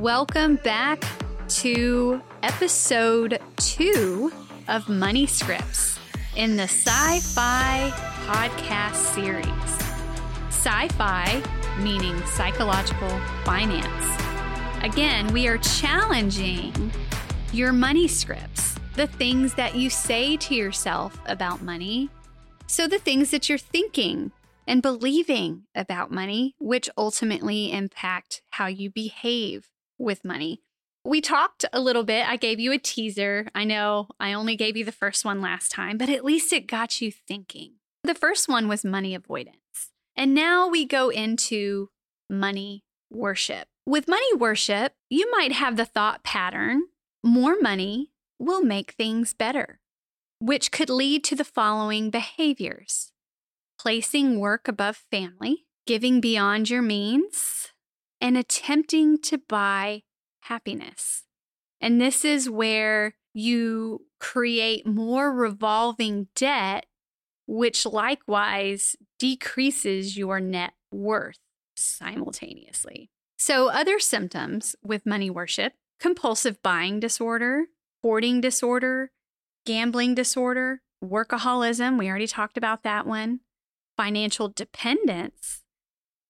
Welcome back to episode two of Money Scripts in the PsyFi podcast series. PsyFi meaning psychological finance. Again, we are challenging your money scripts, the things that you say to yourself about money. So, the things that you're thinking and believing about money, which ultimately impact how you behave with money. We talked a little bit. I gave you a teaser. I know I only gave you the first one last time, but at least it got you thinking. The first one was money avoidance. And now we go into money worship. With money worship, you might have the thought pattern more money will make things better, which could lead to the following behaviors placing work above family, giving beyond your means, and attempting to buy happiness. And this is where you create more revolving debt, which likewise decreases your net worth simultaneously. So, other symptoms with money worship compulsive buying disorder, hoarding disorder, gambling disorder, workaholism. We already talked about that one financial dependence,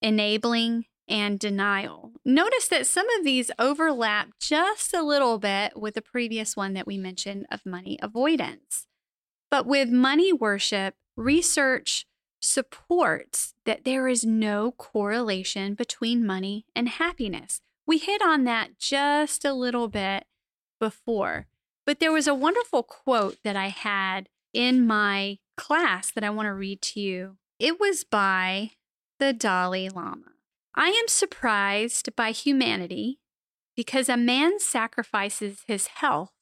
enabling, and denial. Notice that some of these overlap just a little bit with the previous one that we mentioned of money avoidance. But with money worship, research supports that there is no correlation between money and happiness. We hit on that just a little bit before, but there was a wonderful quote that I had in my class that I want to read to you it was by the Dalai Lama. I am surprised by humanity because a man sacrifices his health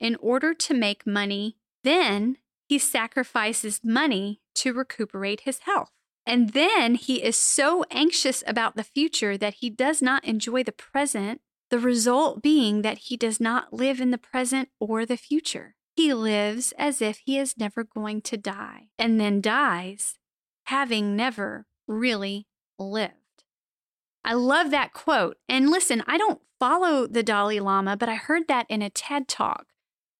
in order to make money, then he sacrifices money to recuperate his health. And then he is so anxious about the future that he does not enjoy the present, the result being that he does not live in the present or the future. He lives as if he is never going to die and then dies having never really lived. I love that quote. And listen, I don't follow the Dalai Lama, but I heard that in a TED talk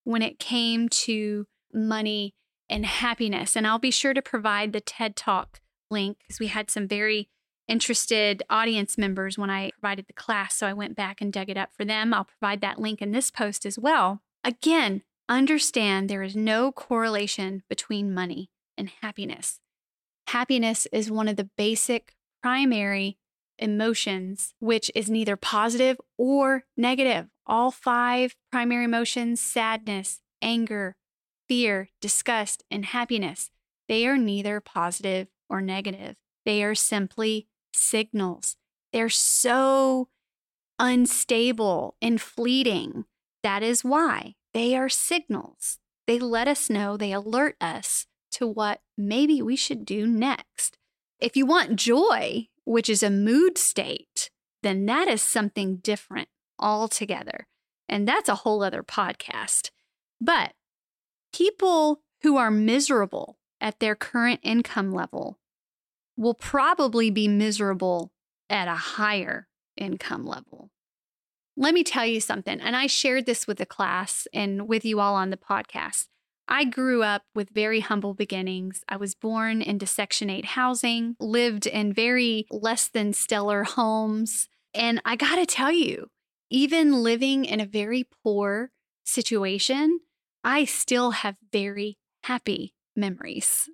when it came to money and happiness. And I'll be sure to provide the TED talk link because we had some very interested audience members when I provided the class. So I went back and dug it up for them. I'll provide that link in this post as well. Again, understand there is no correlation between money and happiness. Happiness is one of the basic primary emotions, which is neither positive or negative. All five primary emotions sadness, anger, fear, disgust, and happiness they are neither positive or negative. They are simply signals. They're so unstable and fleeting. That is why they are signals. They let us know, they alert us to what maybe we should do next. If you want joy, which is a mood state, then that is something different altogether. And that's a whole other podcast. But people who are miserable at their current income level will probably be miserable at a higher income level. Let me tell you something, and I shared this with the class and with you all on the podcast. I grew up with very humble beginnings. I was born into Section 8 housing, lived in very less than stellar homes. And I got to tell you, even living in a very poor situation, I still have very happy memories.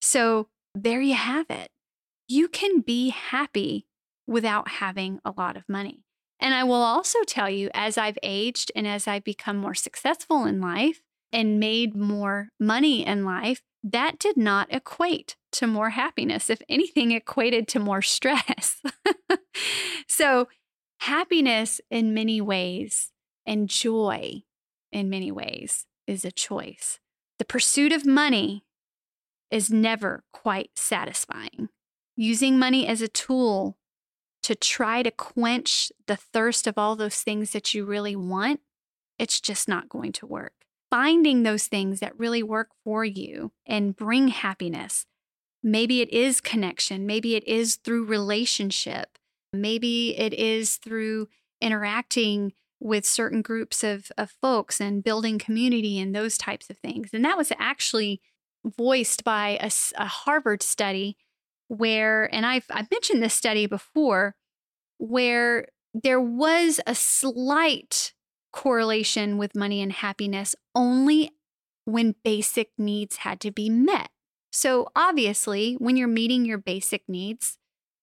So there you have it. You can be happy without having a lot of money. And I will also tell you, as I've aged and as I've become more successful in life, and made more money in life, that did not equate to more happiness. If anything, equated to more stress. so, happiness in many ways and joy in many ways is a choice. The pursuit of money is never quite satisfying. Using money as a tool to try to quench the thirst of all those things that you really want, it's just not going to work finding those things that really work for you and bring happiness. Maybe it is connection, maybe it is through relationship, maybe it is through interacting with certain groups of, of folks and building community and those types of things. And that was actually voiced by a, a Harvard study where, and I've, I've mentioned this study before, where there was a slight correlation with money and happiness only when basic needs had to be met. So, obviously, when you're meeting your basic needs,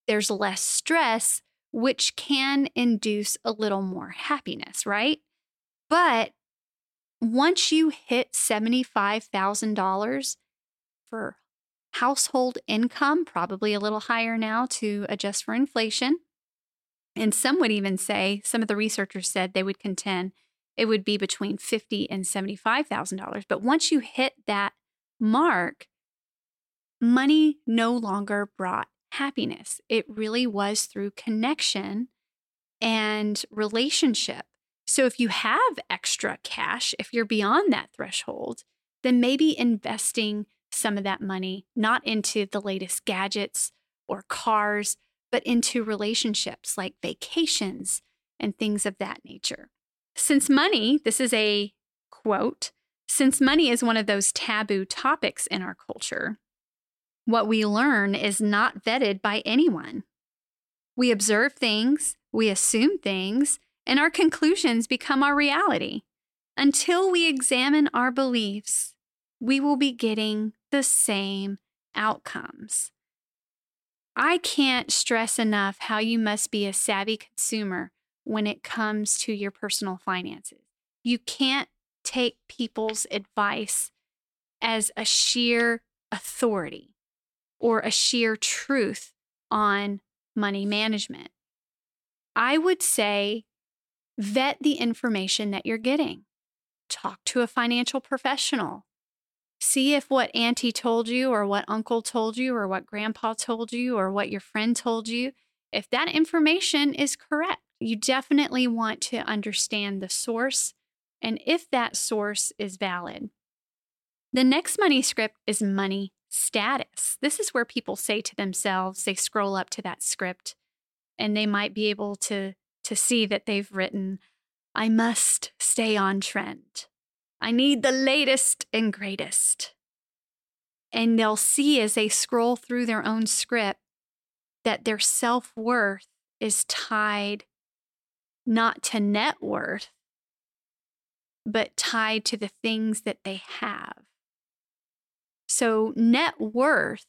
there's less stress, which can induce a little more happiness, right? But once you hit $75,000 for household income, probably a little higher now to adjust for inflation, and some would even say, some of the researchers said they would contend it would be between fifty and seventy-five thousand dollars. But once you hit that mark, money no longer brought happiness. It really was through connection and relationship. So if you have extra cash, if you're beyond that threshold, then maybe investing some of that money not into the latest gadgets or cars, but into relationships like vacations and things of that nature. Since money, this is a quote, since money is one of those taboo topics in our culture, what we learn is not vetted by anyone. We observe things, we assume things, and our conclusions become our reality. Until we examine our beliefs, we will be getting the same outcomes. I can't stress enough how you must be a savvy consumer when it comes to your personal finances. You can't take people's advice as a sheer authority or a sheer truth on money management. I would say vet the information that you're getting. Talk to a financial professional. See if what auntie told you, or what uncle told you, or what grandpa told you, or what your friend told you, if that information is correct. You definitely want to understand the source and if that source is valid. The next money script is money status. This is where people say to themselves, they scroll up to that script and they might be able to, to see that they've written, I must stay on trend. I need the latest and greatest. And they'll see as they scroll through their own script that their self worth is tied not to net worth, but tied to the things that they have. So, net worth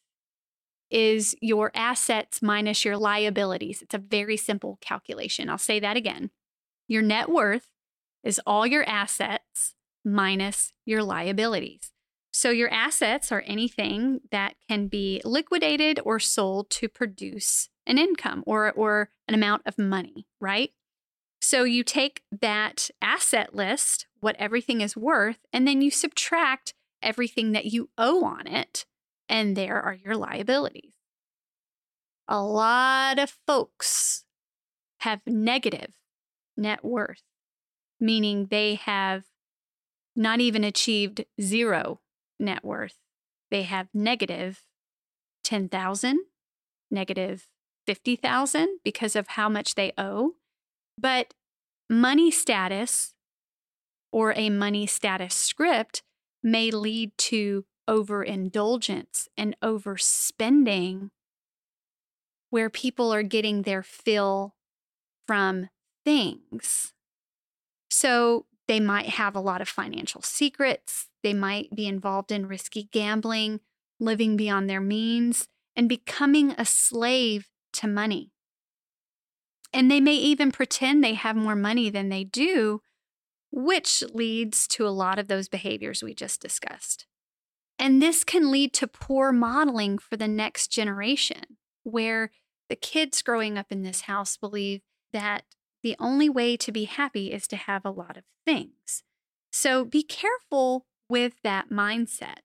is your assets minus your liabilities. It's a very simple calculation. I'll say that again. Your net worth is all your assets minus your liabilities. So, your assets are anything that can be liquidated or sold to produce an income or, or an amount of money, right? So, you take that asset list, what everything is worth, and then you subtract everything that you owe on it, and there are your liabilities. A lot of folks have negative net worth, meaning they have not even achieved zero net worth. They have negative 10,000, negative 50,000 because of how much they owe. But money status or a money status script may lead to overindulgence and overspending, where people are getting their fill from things. So they might have a lot of financial secrets, they might be involved in risky gambling, living beyond their means, and becoming a slave to money. And they may even pretend they have more money than they do which leads to a lot of those behaviors we just discussed. And this can lead to poor modeling for the next generation, where the kids growing up in this house believe that the only way to be happy is to have a lot of things. So be careful with that mindset.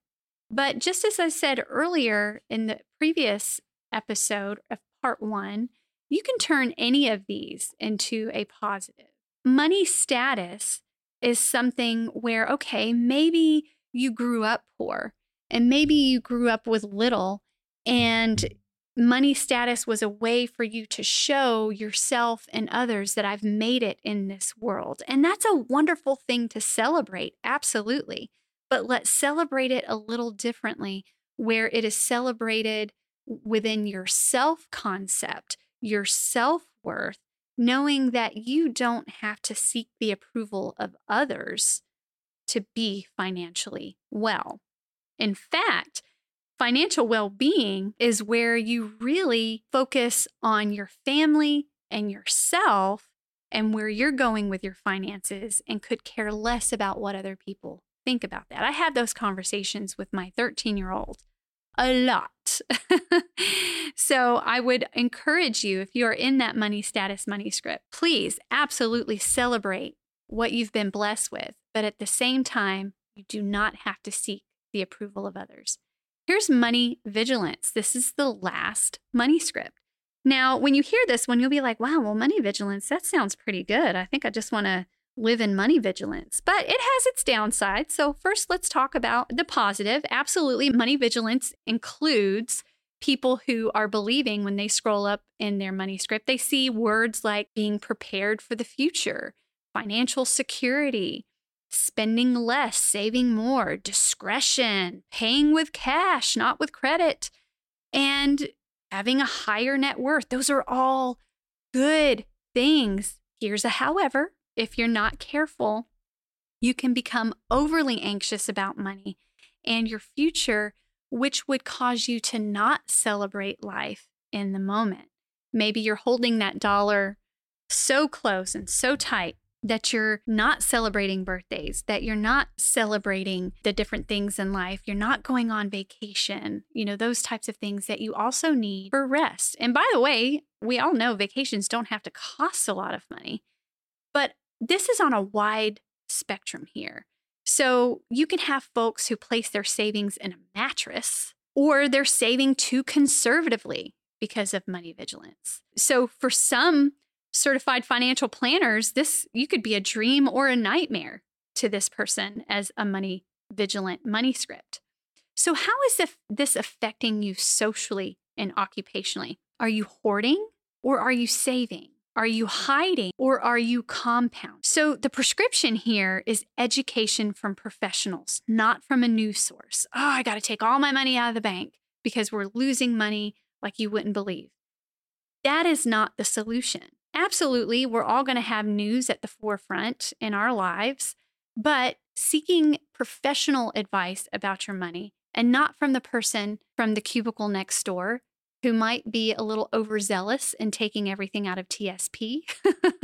But just as I said earlier in the previous episode of part one, you can turn any of these into a positive. Money status is something where, okay, maybe you grew up poor and maybe you grew up with little and money status was a way for you to show yourself and others that I've made it in this world. And that's a wonderful thing to celebrate, absolutely. But let's celebrate it a little differently, where it is celebrated within your self concept, your self worth, knowing that you don't have to seek the approval of others to be financially well. In fact, financial well being is where you really focus on your family and yourself and where you're going with your finances and could care less about what other people think about that. I had those conversations with my 13 year old a lot. so I would encourage you, if you are in that money status money script, please absolutely celebrate what you've been blessed with. But at the same time, you do not have to seek the approval of others. Here's money vigilance. This is the last money script. Now, when you hear this one, you'll be like, wow, well, money vigilance, that sounds pretty good. I think I just want to live in money vigilance, but it has its downside. So, first, let's talk about the positive. Absolutely, money vigilance includes people who are believing when they scroll up in their money script, they see words like being prepared for the future, financial security, spending less, saving more, discretion, paying with cash, not with credit, and having a higher net worth. Those are all good things. Here's a however if you're not careful, you can become overly anxious about money and your future, which would cause you to not celebrate life in the moment. Maybe you're holding that dollar so close and so tight that you're not celebrating birthdays, that you're not celebrating the different things in life, you're not going on vacation, you know, those types of things that you also need for rest. And by the way, we all know vacations don't have to cost a lot of money, but this is on a wide spectrum here. So you can have folks who place their savings in a mattress or they're saving too conservatively because of money vigilance. So for some certified financial planners, this you could be a dream or a nightmare to this person as a money vigilant money script. So how is this affecting you socially and occupationally? Are you hoarding or are you saving? Are you hiding or are you compound? So the prescription here is education from professionals, not from a news source. Oh, I got to take all my money out of the bank because we're losing money like you wouldn't believe. That is not the solution. Absolutely, we're all going to have news at the forefront in our lives, but seeking professional advice about your money and not from the person from the cubicle next door who might be a little overzealous in taking everything out of TSP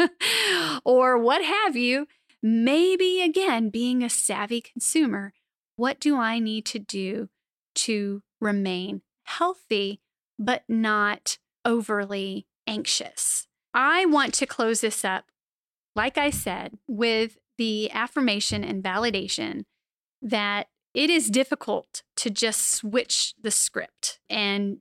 or what have you. Maybe again, being a savvy consumer, what do I need to do to remain healthy, but not overly anxious? I want to close this up, like I said, with the affirmation and validation that it is difficult to just switch the script and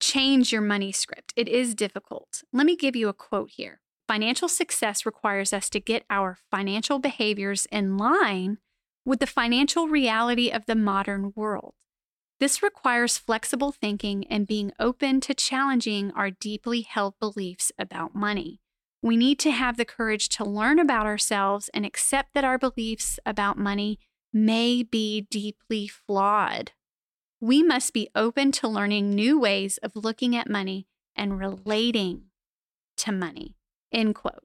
change your money script. It is difficult. Let me give you a quote here. Financial success requires us to get our financial behaviors in line with the financial reality of the modern world. This requires flexible thinking and being open to challenging our deeply held beliefs about money. We need to have the courage to learn about ourselves and accept that our beliefs about money may be deeply flawed. We must be open to learning new ways of looking at money and relating to money. End quote.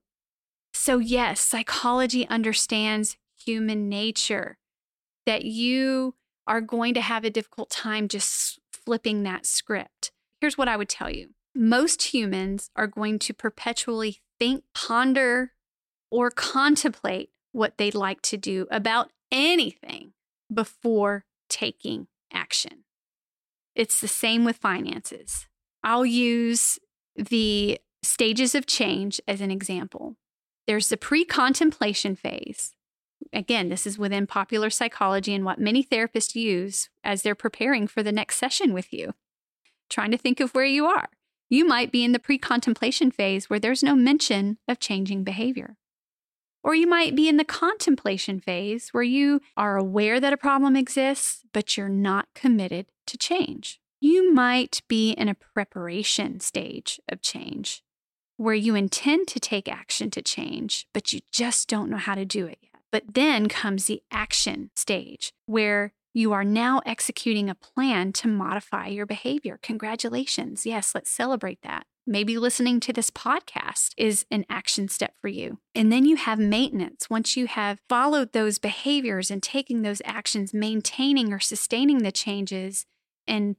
So, yes, psychology understands human nature, that you are going to have a difficult time just flipping that script. Here's what I would tell you most humans are going to perpetually think, ponder, or contemplate what they'd like to do about anything before taking action. It's the same with finances. I'll use the stages of change as an example. There's the pre contemplation phase, again, this is within popular psychology and what many therapists use as they're preparing for the next session with you. Trying to think of where you are. You might be in the pre contemplation phase where there's no mention of changing behavior. Or you might be in the contemplation phase where you are aware that a problem exists, but you're not committed to change. You might be in a preparation stage of change where you intend to take action to change, but you just don't know how to do it yet. But then comes the action stage where you are now executing a plan to modify your behavior. Congratulations. Yes, let's celebrate that. Maybe listening to this podcast is an action step for you. And then you have maintenance. Once you have followed those behaviors and taking those actions, maintaining or sustaining the changes and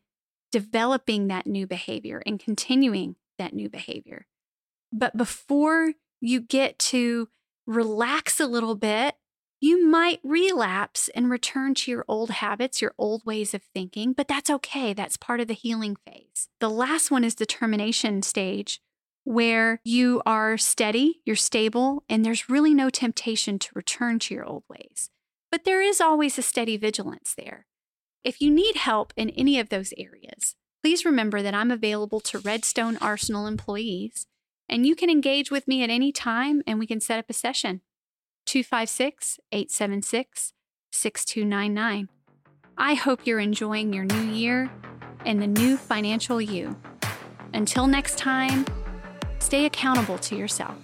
developing that new behavior and continuing that new behavior. But before you get to relax a little bit you might relapse and return to your old habits, your old ways of thinking, but that's okay. That's part of the healing phase. The last one is the termination stage, where you are steady, you're stable, and there's really no temptation to return to your old ways. But there is always a steady vigilance there. If you need help in any of those areas, please remember that I'm available to Redstone Arsenal employees, and you can engage with me at any time and we can set up a session. 256 876 6299. I hope you're enjoying your new year and the new financial you. Until next time, stay accountable to yourself.